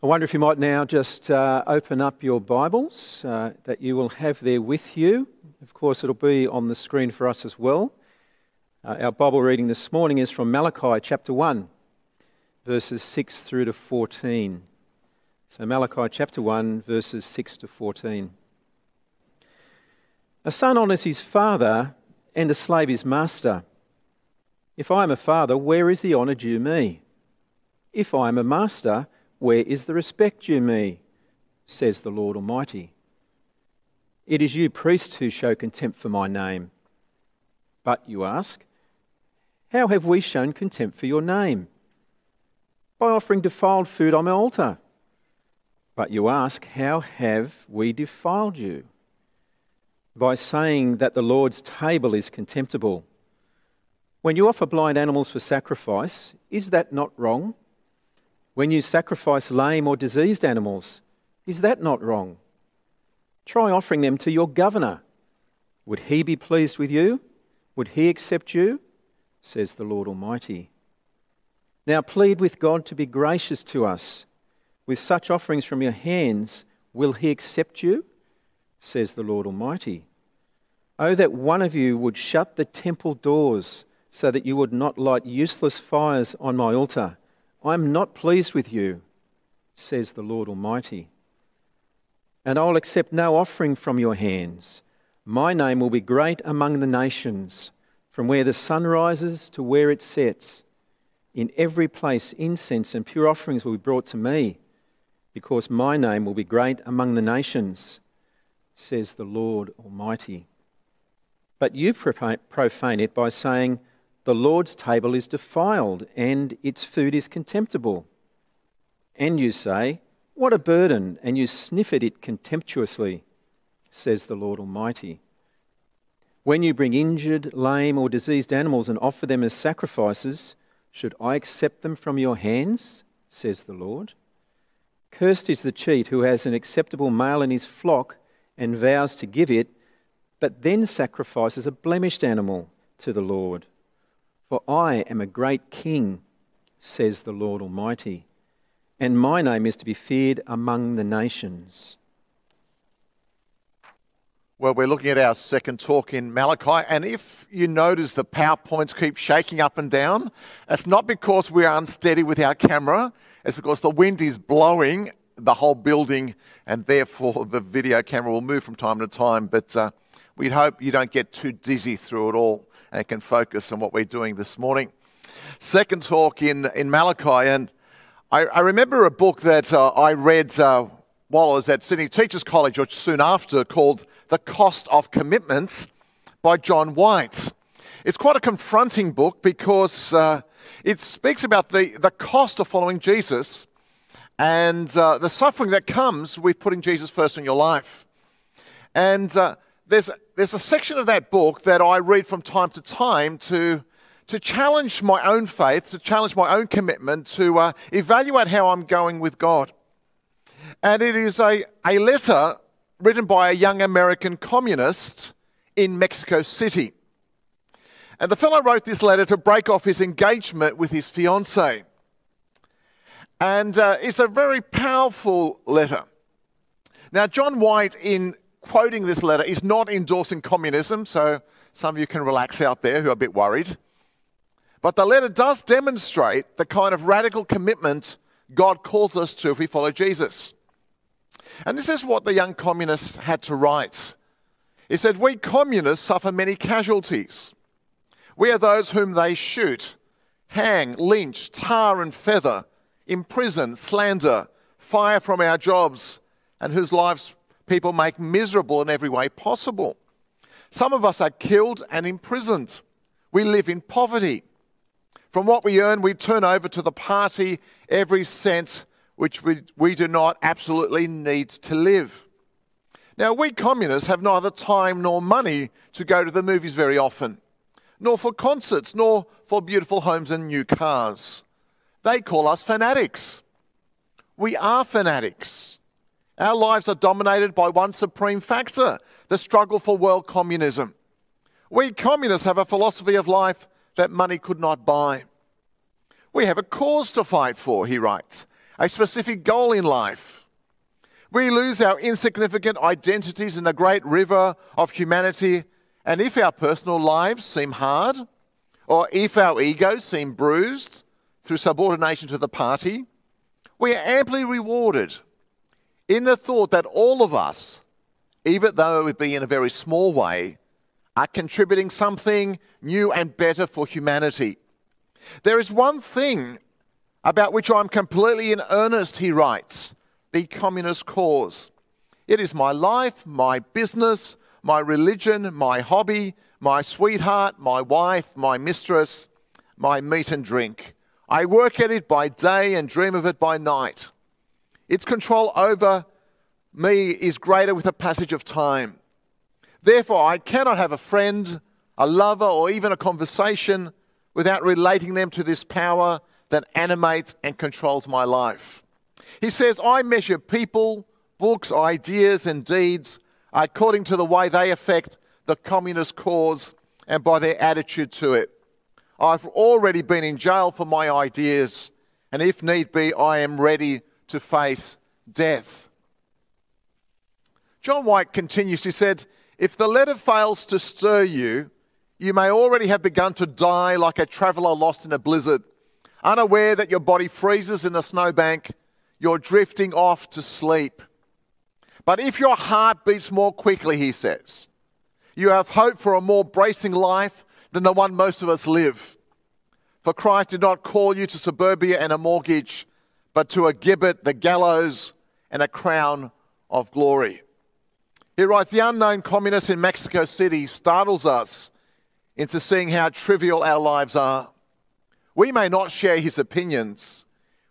I wonder if you might now just uh, open up your Bibles uh, that you will have there with you. Of course, it'll be on the screen for us as well. Uh, our Bible reading this morning is from Malachi chapter 1, verses 6 through to 14. So, Malachi chapter 1, verses 6 to 14. A son honours his father, and a slave his master. If I am a father, where is the honour due me? If I am a master, where is the respect due me? says the Lord Almighty. It is you, priests, who show contempt for my name. But, you ask, how have we shown contempt for your name? By offering defiled food on my altar. But you ask, how have we defiled you? By saying that the Lord's table is contemptible. When you offer blind animals for sacrifice, is that not wrong? When you sacrifice lame or diseased animals, is that not wrong? Try offering them to your governor. Would he be pleased with you? Would he accept you? Says the Lord Almighty. Now plead with God to be gracious to us. With such offerings from your hands, will he accept you? Says the Lord Almighty. Oh, that one of you would shut the temple doors so that you would not light useless fires on my altar. I am not pleased with you, says the Lord Almighty. And I will accept no offering from your hands. My name will be great among the nations, from where the sun rises to where it sets. In every place, incense and pure offerings will be brought to me, because my name will be great among the nations, says the Lord Almighty. But you profane it by saying, the Lord's table is defiled and its food is contemptible. And you say, What a burden! And you sniff at it contemptuously, says the Lord Almighty. When you bring injured, lame, or diseased animals and offer them as sacrifices, should I accept them from your hands? says the Lord. Cursed is the cheat who has an acceptable male in his flock and vows to give it, but then sacrifices a blemished animal to the Lord. For I am a great king, says the Lord Almighty, and my name is to be feared among the nations. Well, we're looking at our second talk in Malachi, and if you notice the PowerPoints keep shaking up and down, it's not because we're unsteady with our camera, it's because the wind is blowing the whole building, and therefore the video camera will move from time to time. But uh, we'd hope you don't get too dizzy through it all and can focus on what we're doing this morning. Second talk in, in Malachi, and I, I remember a book that uh, I read uh, while I was at Sydney Teachers College, or soon after, called The Cost of Commitment by John White. It's quite a confronting book because uh, it speaks about the, the cost of following Jesus and uh, the suffering that comes with putting Jesus first in your life. And uh, there's, there's a section of that book that I read from time to time to, to challenge my own faith, to challenge my own commitment, to uh, evaluate how I'm going with God. And it is a, a letter written by a young American communist in Mexico City. And the fellow wrote this letter to break off his engagement with his fiancee. And uh, it's a very powerful letter. Now, John White, in quoting this letter is not endorsing communism, so some of you can relax out there who are a bit worried. But the letter does demonstrate the kind of radical commitment God calls us to if we follow Jesus. And this is what the young communist had to write. He said, We communists suffer many casualties. We are those whom they shoot, hang, lynch, tar and feather, imprison, slander, fire from our jobs, and whose lives people make miserable in every way possible. Some of us are killed and imprisoned. We live in poverty. From what we earn, we turn over to the party every cent which we, we do not absolutely need to live. Now, we communists have neither time nor money to go to the movies very often, nor for concerts, nor for beautiful homes and new cars. They call us fanatics. We are fanatics. Our lives are dominated by one supreme factor the struggle for world communism. We communists have a philosophy of life that money could not buy. We have a cause to fight for, he writes, a specific goal in life. We lose our insignificant identities in the great river of humanity, and if our personal lives seem hard, or if our egos seem bruised through subordination to the party, we are amply rewarded in the thought that all of us, even though it would be in a very small way, are contributing something new and better for humanity. There is one thing about which I'm completely in earnest, he writes the communist cause. It is my life, my business, my religion, my hobby, my sweetheart, my wife, my mistress, my meat and drink. I work at it by day and dream of it by night. Its control over me is greater with the passage of time. Therefore, I cannot have a friend, a lover, or even a conversation without relating them to this power that animates and controls my life. He says, I measure people, books, ideas, and deeds according to the way they affect the communist cause and by their attitude to it. I've already been in jail for my ideas, and if need be, I am ready to face death. John White continues, he said, If the letter fails to stir you, you may already have begun to die like a traveller lost in a blizzard, unaware that your body freezes in a snowbank you're drifting off to sleep. But if your heart beats more quickly, he says, you have hope for a more bracing life than the one most of us live. For Christ did not call you to suburbia and a mortgage, but to a gibbet, the gallows, and a crown of glory. He writes The unknown communist in Mexico City startles us into seeing how trivial our lives are. We may not share his opinions,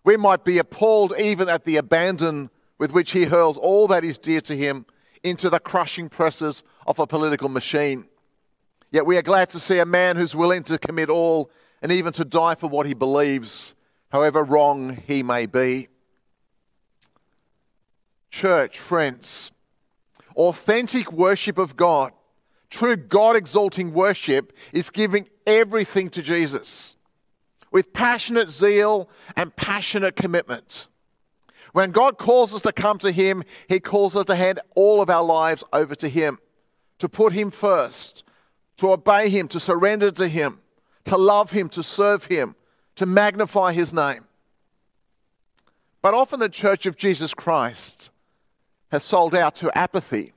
we might be appalled even at the abandon with which he hurls all that is dear to him into the crushing presses of a political machine. Yet we are glad to see a man who's willing to commit all and even to die for what he believes, however wrong he may be. Church, friends, authentic worship of God, true God exalting worship, is giving everything to Jesus with passionate zeal and passionate commitment. When God calls us to come to Him, He calls us to hand all of our lives over to Him, to put Him first, to obey Him, to surrender to Him, to love Him, to serve Him, to magnify His name. But often the Church of Jesus Christ has sold out to apathy.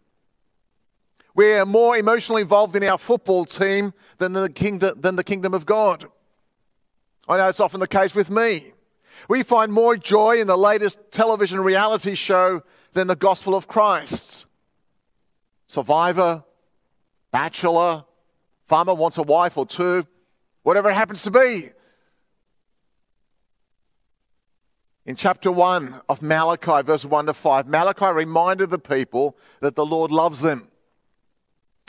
We are more emotionally involved in our football team than the kingdom, than the kingdom of God. I know it's often the case with me. We find more joy in the latest television reality show than the gospel of Christ. Survivor, bachelor, farmer wants a wife or two, whatever it happens to be. In chapter 1 of Malachi, verse 1 to 5, Malachi reminded the people that the Lord loves them.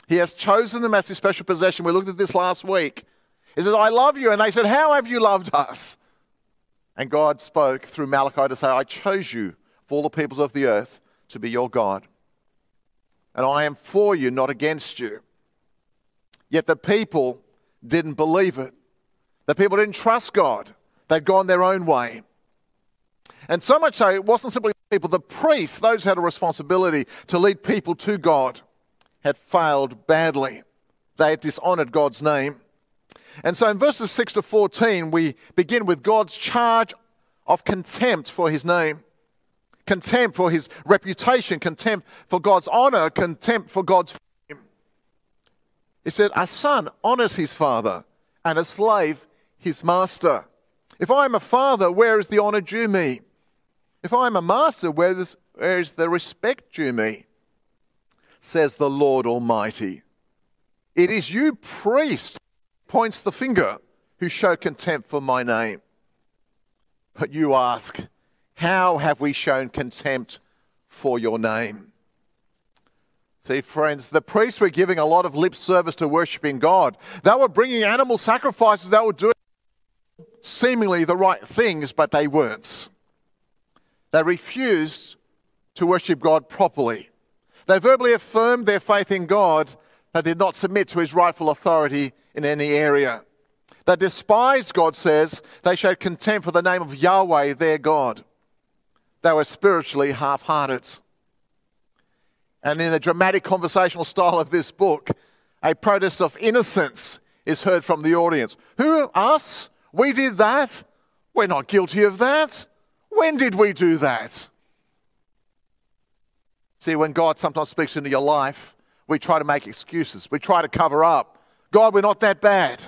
He has chosen them as his special possession. We looked at this last week. He says, I love you. And they said, How have you loved us? And God spoke through Malachi to say, I chose you for all the peoples of the earth to be your God. And I am for you, not against you. Yet the people didn't believe it. The people didn't trust God. They'd gone their own way. And so much so, it wasn't simply the people, the priests, those who had a responsibility to lead people to God, had failed badly. They had dishonored God's name. And so in verses 6 to 14, we begin with God's charge of contempt for his name, contempt for his reputation, contempt for God's honor, contempt for God's fame. He said, A son honors his father, and a slave his master. If I am a father, where is the honor due me? If I am a master, where is, where is the respect due me? Says the Lord Almighty. It is you, priests, points the finger who show contempt for my name. But you ask, How have we shown contempt for your name? See, friends, the priests were giving a lot of lip service to worshiping God. They were bringing animal sacrifices, they were doing seemingly the right things, but they weren't. They refused to worship God properly. They verbally affirmed their faith in God, they did not submit to his rightful authority in any area. They despised, God says, they showed contempt for the name of Yahweh, their God. They were spiritually half hearted. And in the dramatic conversational style of this book, a protest of innocence is heard from the audience. Who? Us? We did that? We're not guilty of that. When did we do that? See, when God sometimes speaks into your life, we try to make excuses. We try to cover up. God, we're not that bad.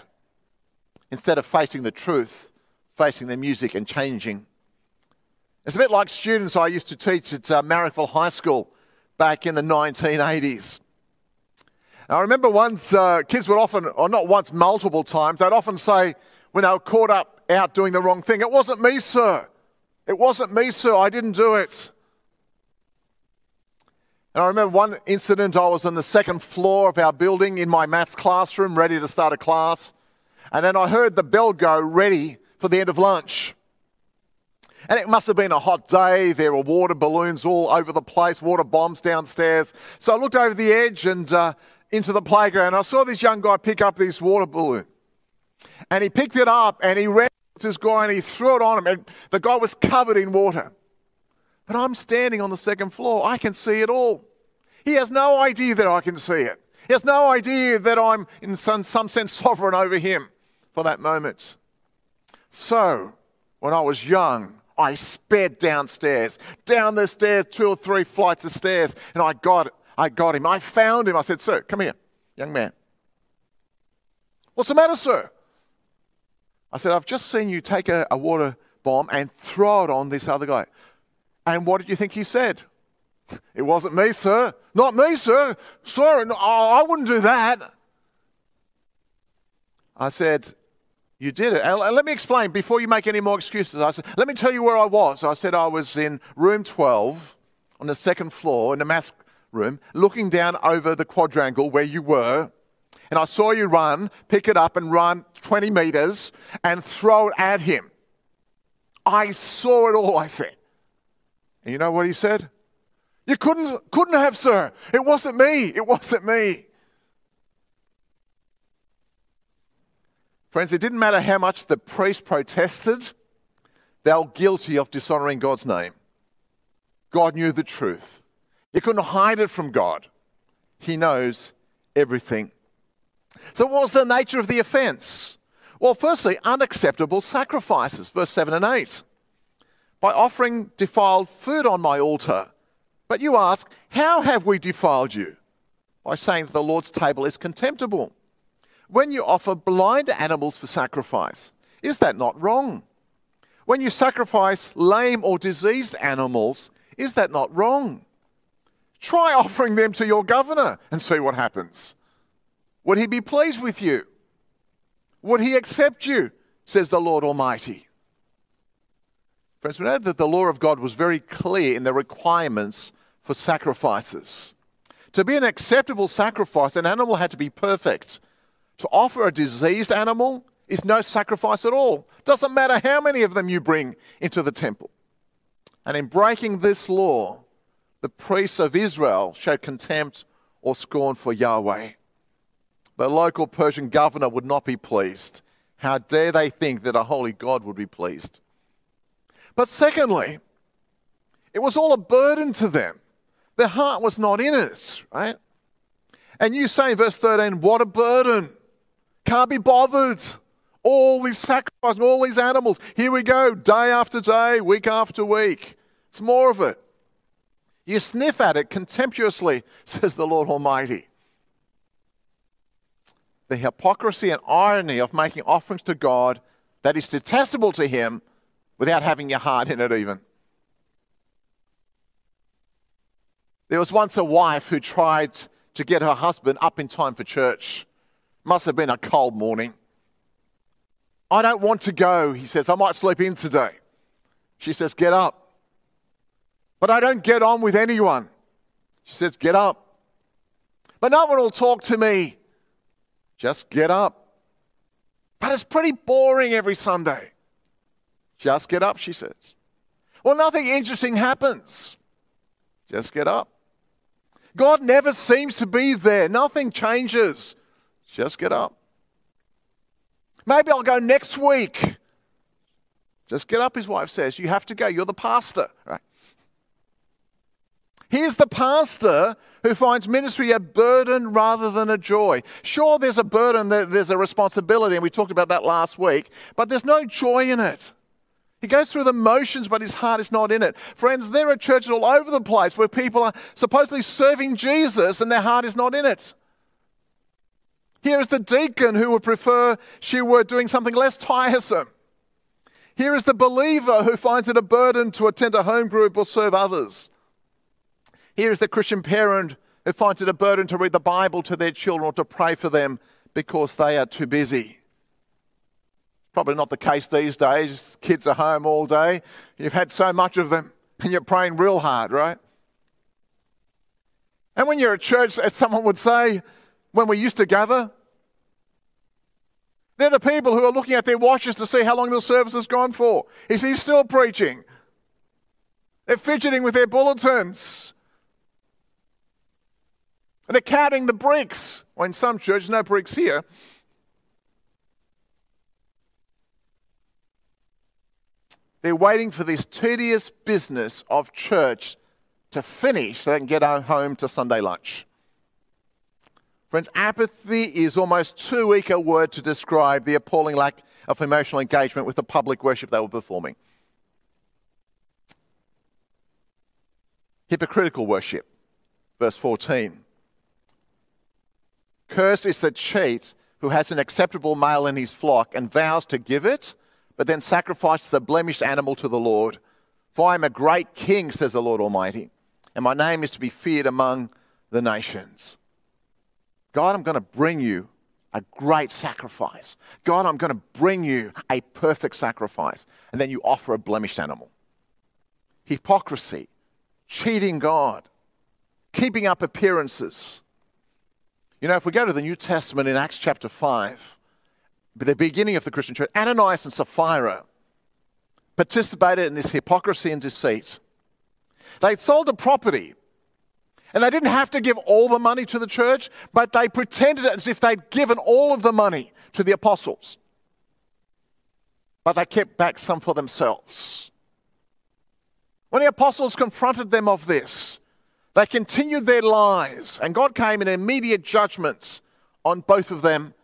Instead of facing the truth, facing the music and changing. It's a bit like students I used to teach at uh, Marrickville High School back in the 1980s. I remember once uh, kids would often, or not once, multiple times, they'd often say when they were caught up out doing the wrong thing, It wasn't me, sir. It wasn't me, sir. I didn't do it. And I remember one incident, I was on the second floor of our building in my maths classroom, ready to start a class. And then I heard the bell go, ready for the end of lunch. And it must have been a hot day. There were water balloons all over the place, water bombs downstairs. So I looked over the edge and uh, into the playground. I saw this young guy pick up this water balloon. And he picked it up and he ran this guy and he threw it on him. And the guy was covered in water. But I'm standing on the second floor. I can see it all. He has no idea that I can see it. He has no idea that I'm, in some, some sense, sovereign over him for that moment. So, when I was young, I sped downstairs, down the stairs, two or three flights of stairs, and I got, I got him. I found him. I said, Sir, come here, young man. What's the matter, sir? I said, I've just seen you take a, a water bomb and throw it on this other guy. And what did you think he said? It wasn't me, sir. Not me, sir. Sir, no, I wouldn't do that. I said, You did it. And let me explain before you make any more excuses. I said, Let me tell you where I was. I said, I was in room 12 on the second floor in the mass room, looking down over the quadrangle where you were. And I saw you run, pick it up and run 20 meters and throw it at him. I saw it all, I said. And you know what he said? You couldn't, couldn't have, sir. It wasn't me. It wasn't me. Friends, it didn't matter how much the priest protested, they were guilty of dishonoring God's name. God knew the truth. You couldn't hide it from God. He knows everything. So, what was the nature of the offense? Well, firstly, unacceptable sacrifices, verse 7 and 8. By offering defiled food on my altar. But you ask, how have we defiled you? By saying that the Lord's table is contemptible. When you offer blind animals for sacrifice, is that not wrong? When you sacrifice lame or diseased animals, is that not wrong? Try offering them to your governor and see what happens. Would he be pleased with you? Would he accept you? Says the Lord Almighty. Friends, we know that the law of God was very clear in the requirements for sacrifices. To be an acceptable sacrifice, an animal had to be perfect. To offer a diseased animal is no sacrifice at all. Doesn't matter how many of them you bring into the temple. And in breaking this law, the priests of Israel showed contempt or scorn for Yahweh. The local Persian governor would not be pleased. How dare they think that a holy God would be pleased? But secondly, it was all a burden to them. Their heart was not in it, right? And you say in verse 13, what a burden. Can't be bothered. All these sacrifices, all these animals. Here we go, day after day, week after week. It's more of it. You sniff at it contemptuously, says the Lord Almighty the hypocrisy and irony of making offerings to God that is detestable to Him without having your heart in it, even. There was once a wife who tried to get her husband up in time for church. Must have been a cold morning. I don't want to go, he says. I might sleep in today. She says, Get up. But I don't get on with anyone. She says, Get up. But no one will talk to me. Just get up. But it's pretty boring every Sunday. Just get up, she says. Well, nothing interesting happens. Just get up. God never seems to be there. Nothing changes. Just get up. Maybe I'll go next week. Just get up, his wife says. You have to go. You're the pastor, right? Here's the pastor who finds ministry a burden rather than a joy. Sure, there's a burden, there's a responsibility, and we talked about that last week, but there's no joy in it. He goes through the motions, but his heart is not in it. Friends, there are churches all over the place where people are supposedly serving Jesus and their heart is not in it. Here is the deacon who would prefer she were doing something less tiresome. Here is the believer who finds it a burden to attend a home group or serve others. Here is the Christian parent who finds it a burden to read the Bible to their children or to pray for them because they are too busy. Probably not the case these days. Kids are home all day. You've had so much of them and you're praying real hard, right? And when you're at church, as someone would say, when we used to gather, they're the people who are looking at their watches to see how long the service has gone for. Is he still preaching? They're fidgeting with their bulletins. And they're counting the bricks. Well, in some churches, no bricks here. They're waiting for this tedious business of church to finish so they can get home to Sunday lunch. Friends, apathy is almost too weak a word to describe the appalling lack of emotional engagement with the public worship they were performing. Hypocritical worship, verse 14. Curse is the cheat who has an acceptable male in his flock and vows to give it but then sacrifices a blemished animal to the Lord. For I am a great king, says the Lord Almighty, and my name is to be feared among the nations. God, I'm going to bring you a great sacrifice. God, I'm going to bring you a perfect sacrifice. And then you offer a blemished animal. Hypocrisy, cheating God, keeping up appearances. You know, if we go to the New Testament in Acts chapter 5, the beginning of the Christian church, Ananias and Sapphira participated in this hypocrisy and deceit. They'd sold a property and they didn't have to give all the money to the church, but they pretended as if they'd given all of the money to the apostles. But they kept back some for themselves. When the apostles confronted them of this, they continued their lies, and God came in immediate judgment on both of them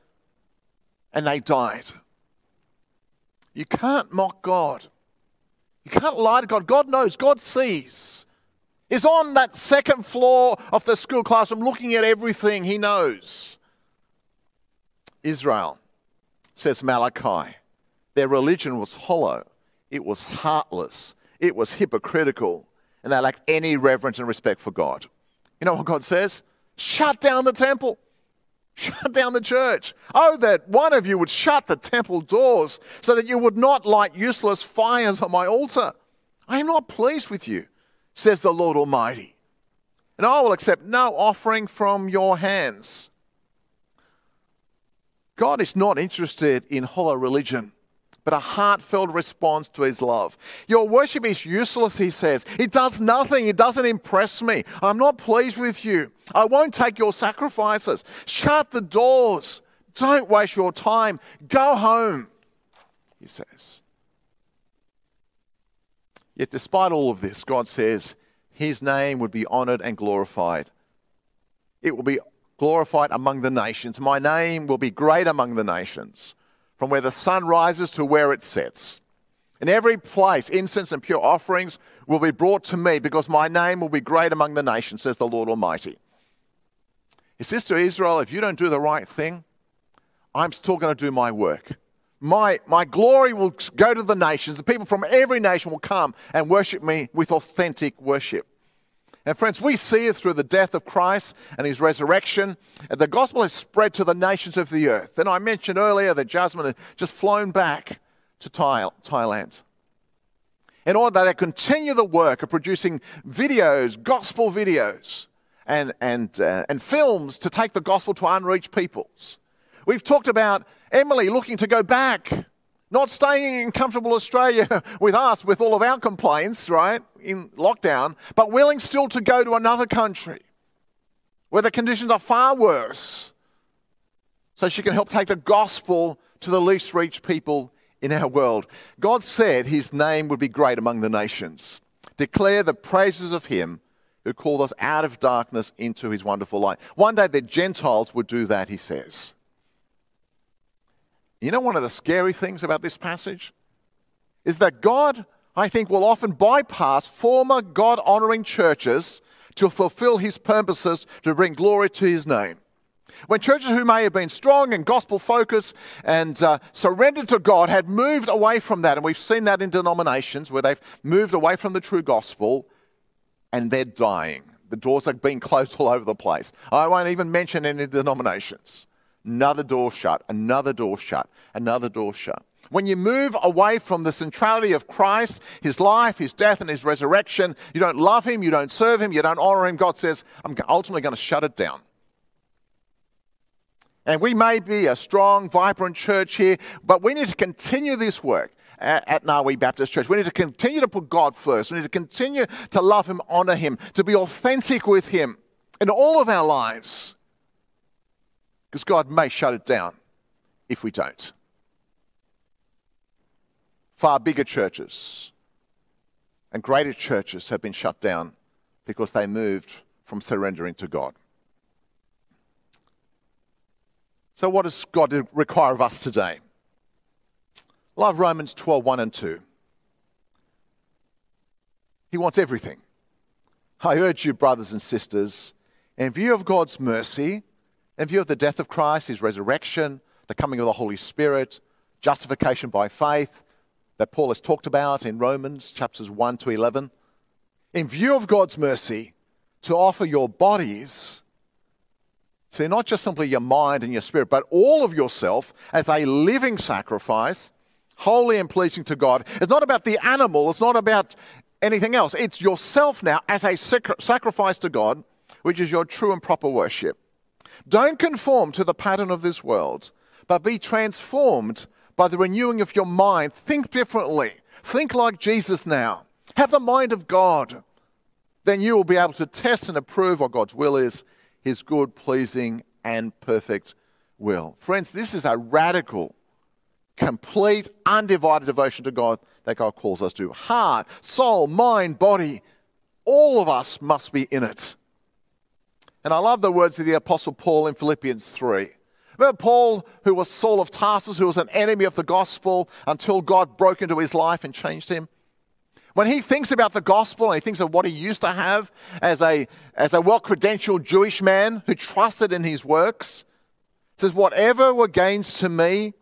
and they died. You can't mock God. You can't lie to God. God knows, God sees. He's on that second floor of the school classroom looking at everything he knows. Israel, says Malachi, their religion was hollow, it was heartless, it was hypocritical, and they lacked any reverence and respect for God. You know what God says? Shut down the temple. Shut down the church. Oh, that one of you would shut the temple doors so that you would not light useless fires on my altar. I am not pleased with you, says the Lord Almighty. And I will accept no offering from your hands. God is not interested in hollow religion but a heartfelt response to his love. Your worship is useless, he says. It does nothing, it doesn't impress me. I'm not pleased with you. I won't take your sacrifices. Shut the doors. Don't waste your time. Go home, he says. Yet, despite all of this, God says his name would be honored and glorified. It will be glorified among the nations. My name will be great among the nations from where the sun rises to where it sets. In every place, incense and pure offerings will be brought to me because my name will be great among the nations, says the Lord Almighty. He says to Israel, if you don't do the right thing, I'm still going to do my work. My, my glory will go to the nations. The people from every nation will come and worship me with authentic worship. And friends, we see it through the death of Christ and his resurrection. And the gospel has spread to the nations of the earth. And I mentioned earlier that Jasmine had just flown back to Thailand. In order that they continue the work of producing videos, gospel videos, and, and, uh, and films to take the gospel to unreached peoples. We've talked about Emily looking to go back not staying in comfortable Australia with us with all of our complaints, right, in lockdown, but willing still to go to another country where the conditions are far worse so she can help take the gospel to the least reached people in our world. God said his name would be great among the nations. Declare the praises of him who called us out of darkness into his wonderful light. One day the Gentiles would do that, he says. You know, one of the scary things about this passage is that God, I think, will often bypass former God honoring churches to fulfill his purposes to bring glory to his name. When churches who may have been strong and gospel focused and uh, surrendered to God had moved away from that, and we've seen that in denominations where they've moved away from the true gospel and they're dying. The doors are being closed all over the place. I won't even mention any denominations. Another door shut, another door shut, another door shut. When you move away from the centrality of Christ, his life, his death, and his resurrection, you don't love him, you don't serve him, you don't honor him, God says, I'm ultimately going to shut it down. And we may be a strong, vibrant church here, but we need to continue this work at, Narwee Baptist Church. We need to continue to put God first. We need to continue to love Him, honor Him, to be authentic with Him in all of our lives. Because God may shut it down if we don't. Far bigger churches and greater churches have been shut down because they moved from surrendering to God. So, what does God require of us today? Love Romans 12 1 and 2. He wants everything. I urge you, brothers and sisters, in view of God's mercy, in view of the death of Christ, his resurrection, the coming of the Holy Spirit, justification by faith that Paul has talked about in Romans chapters 1 to 11, in view of God's mercy, to offer your bodies so not just simply your mind and your spirit, but all of yourself as a living sacrifice, holy and pleasing to God. It's not about the animal, it's not about anything else. It's yourself now as a sacrifice to God, which is your true and proper worship. Don't conform to the pattern of this world, but be transformed by the renewing of your mind. Think differently. Think like Jesus now. Have the mind of God. Then you will be able to test and approve what God's will is his good, pleasing, and perfect will. Friends, this is a radical, complete, undivided devotion to God that God calls us to. Heart, soul, mind, body, all of us must be in it. And I love the words of the Apostle Paul in Philippians 3. Remember Paul, who was Saul of Tarsus, who was an enemy of the gospel until God broke into his life and changed him? When he thinks about the gospel and he thinks of what he used to have as a, as a well credentialed Jewish man who trusted in his works, says, Whatever were gains to me,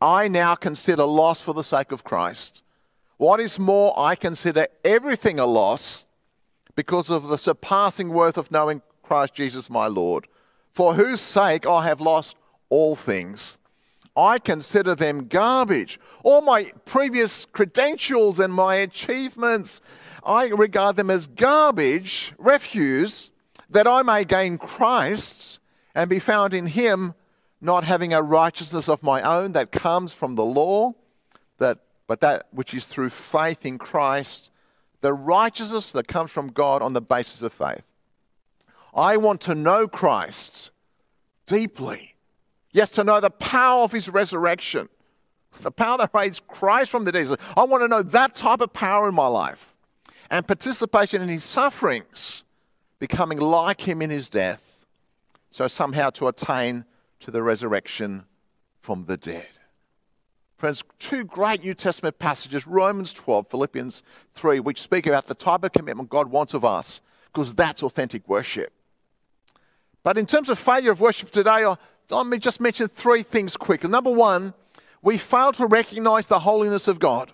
I now consider loss for the sake of Christ. What is more, I consider everything a loss because of the surpassing worth of knowing Christ Jesus my Lord, for whose sake I have lost all things. I consider them garbage. All my previous credentials and my achievements, I regard them as garbage, refuse, that I may gain Christ and be found in Him, not having a righteousness of my own that comes from the law, that, but that which is through faith in Christ, the righteousness that comes from God on the basis of faith. I want to know Christ deeply Yes, to know the power of his resurrection, the power that raised Christ from the dead. I want to know that type of power in my life and participation in his sufferings, becoming like him in his death, so somehow to attain to the resurrection from the dead. Friends, two great New Testament passages, Romans 12, Philippians 3, which speak about the type of commitment God wants of us, because that's authentic worship. But in terms of failure of worship today, let me just mention three things quickly. Number one, we fail to recognize the holiness of God.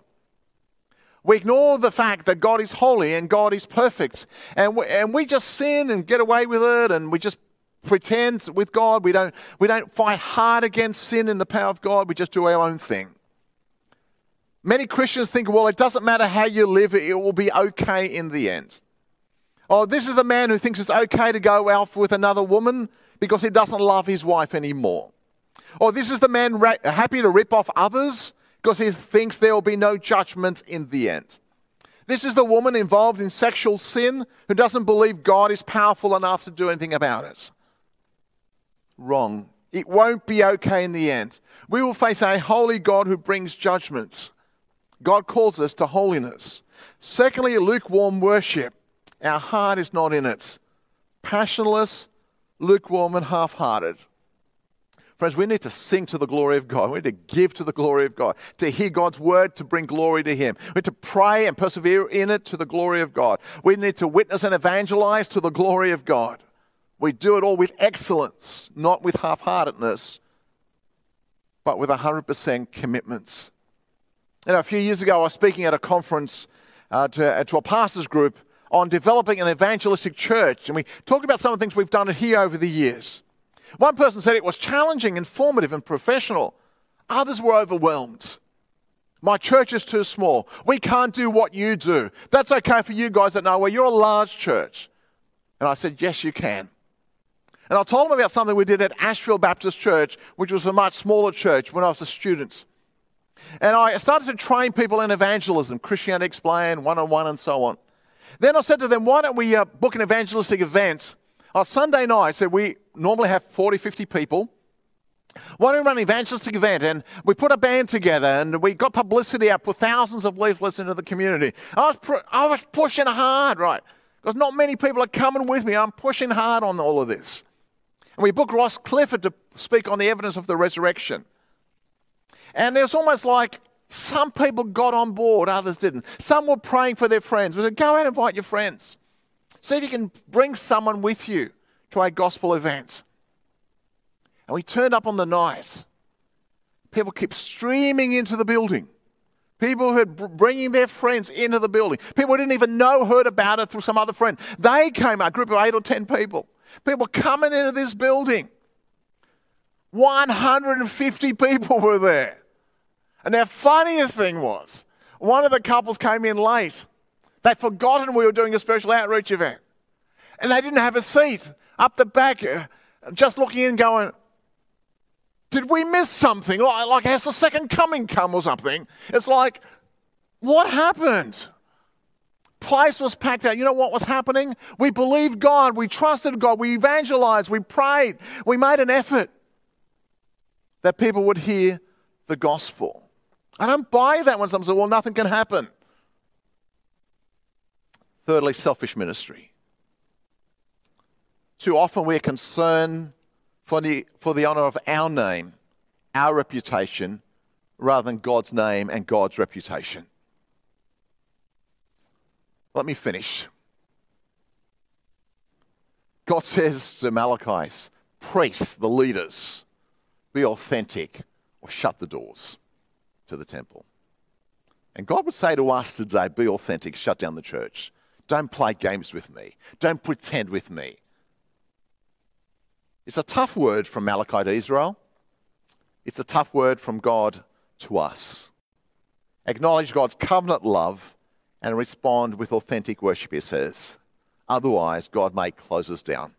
We ignore the fact that God is holy and God is perfect. And we, and we just sin and get away with it and we just pretend with God. We don't, we don't fight hard against sin in the power of God. We just do our own thing. Many Christians think, well, it doesn't matter how you live, it will be okay in the end. Oh, this is the man who thinks it's okay to go out with another woman because he doesn't love his wife anymore. Or this is the man ra- happy to rip off others because he thinks there will be no judgment in the end. This is the woman involved in sexual sin who doesn't believe God is powerful enough to do anything about it. Wrong. It won't be okay in the end. We will face a holy God who brings judgment. God calls us to holiness. Secondly, lukewarm worship. Our heart is not in it. Passionless, lukewarm, and half hearted. Friends, we need to sing to the glory of God. We need to give to the glory of God, to hear God's word, to bring glory to Him. We need to pray and persevere in it to the glory of God. We need to witness and evangelize to the glory of God. We do it all with excellence, not with half heartedness, but with 100% commitments. You know, a few years ago, I was speaking at a conference uh, to, uh, to a pastor's group on developing an evangelistic church, and we talked about some of the things we've done here over the years. One person said it was challenging, informative, and professional. Others were overwhelmed. My church is too small. We can't do what you do. That's okay for you guys that know where you're a large church. And I said, Yes, you can. And I told them about something we did at Ashfield Baptist Church, which was a much smaller church when I was a student. And I started to train people in evangelism, Christianity Explained, one on one, and so on. Then I said to them, Why don't we uh, book an evangelistic event on Sunday night, so we normally have 40, 50 people. Why don't we run an evangelistic event? And we put a band together and we got publicity out, put thousands of leaflets into the community. I was, pr- I was pushing hard, right? Because not many people are coming with me. I'm pushing hard on all of this. And we booked Ross Clifford to speak on the evidence of the resurrection. And it was almost like some people got on board, others didn't. Some were praying for their friends. We said, go out and invite your friends. See if you can bring someone with you to a gospel event. And we turned up on the night. People kept streaming into the building. People who were bringing their friends into the building. People who didn't even know heard about it through some other friend. They came, a group of eight or ten people. People coming into this building. 150 people were there. And the funniest thing was, one of the couples came in late. They'd forgotten we were doing a special outreach event. And they didn't have a seat up the back, uh, just looking in, going, Did we miss something? Like, has the second coming come or something? It's like, What happened? Place was packed out. You know what was happening? We believed God, we trusted God, we evangelized, we prayed, we made an effort that people would hear the gospel. I don't buy that when someone says, Well, nothing can happen. Thirdly, selfish ministry. Too often we're concerned for the, for the honour of our name, our reputation, rather than God's name and God's reputation. Let me finish. God says to Malachi, priests, the leaders, be authentic or shut the doors to the temple. And God would say to us today, be authentic, shut down the church. Don't play games with me. Don't pretend with me. It's a tough word from Malachi to Israel. It's a tough word from God to us. Acknowledge God's covenant love and respond with authentic worship, he says. Otherwise, God may close us down.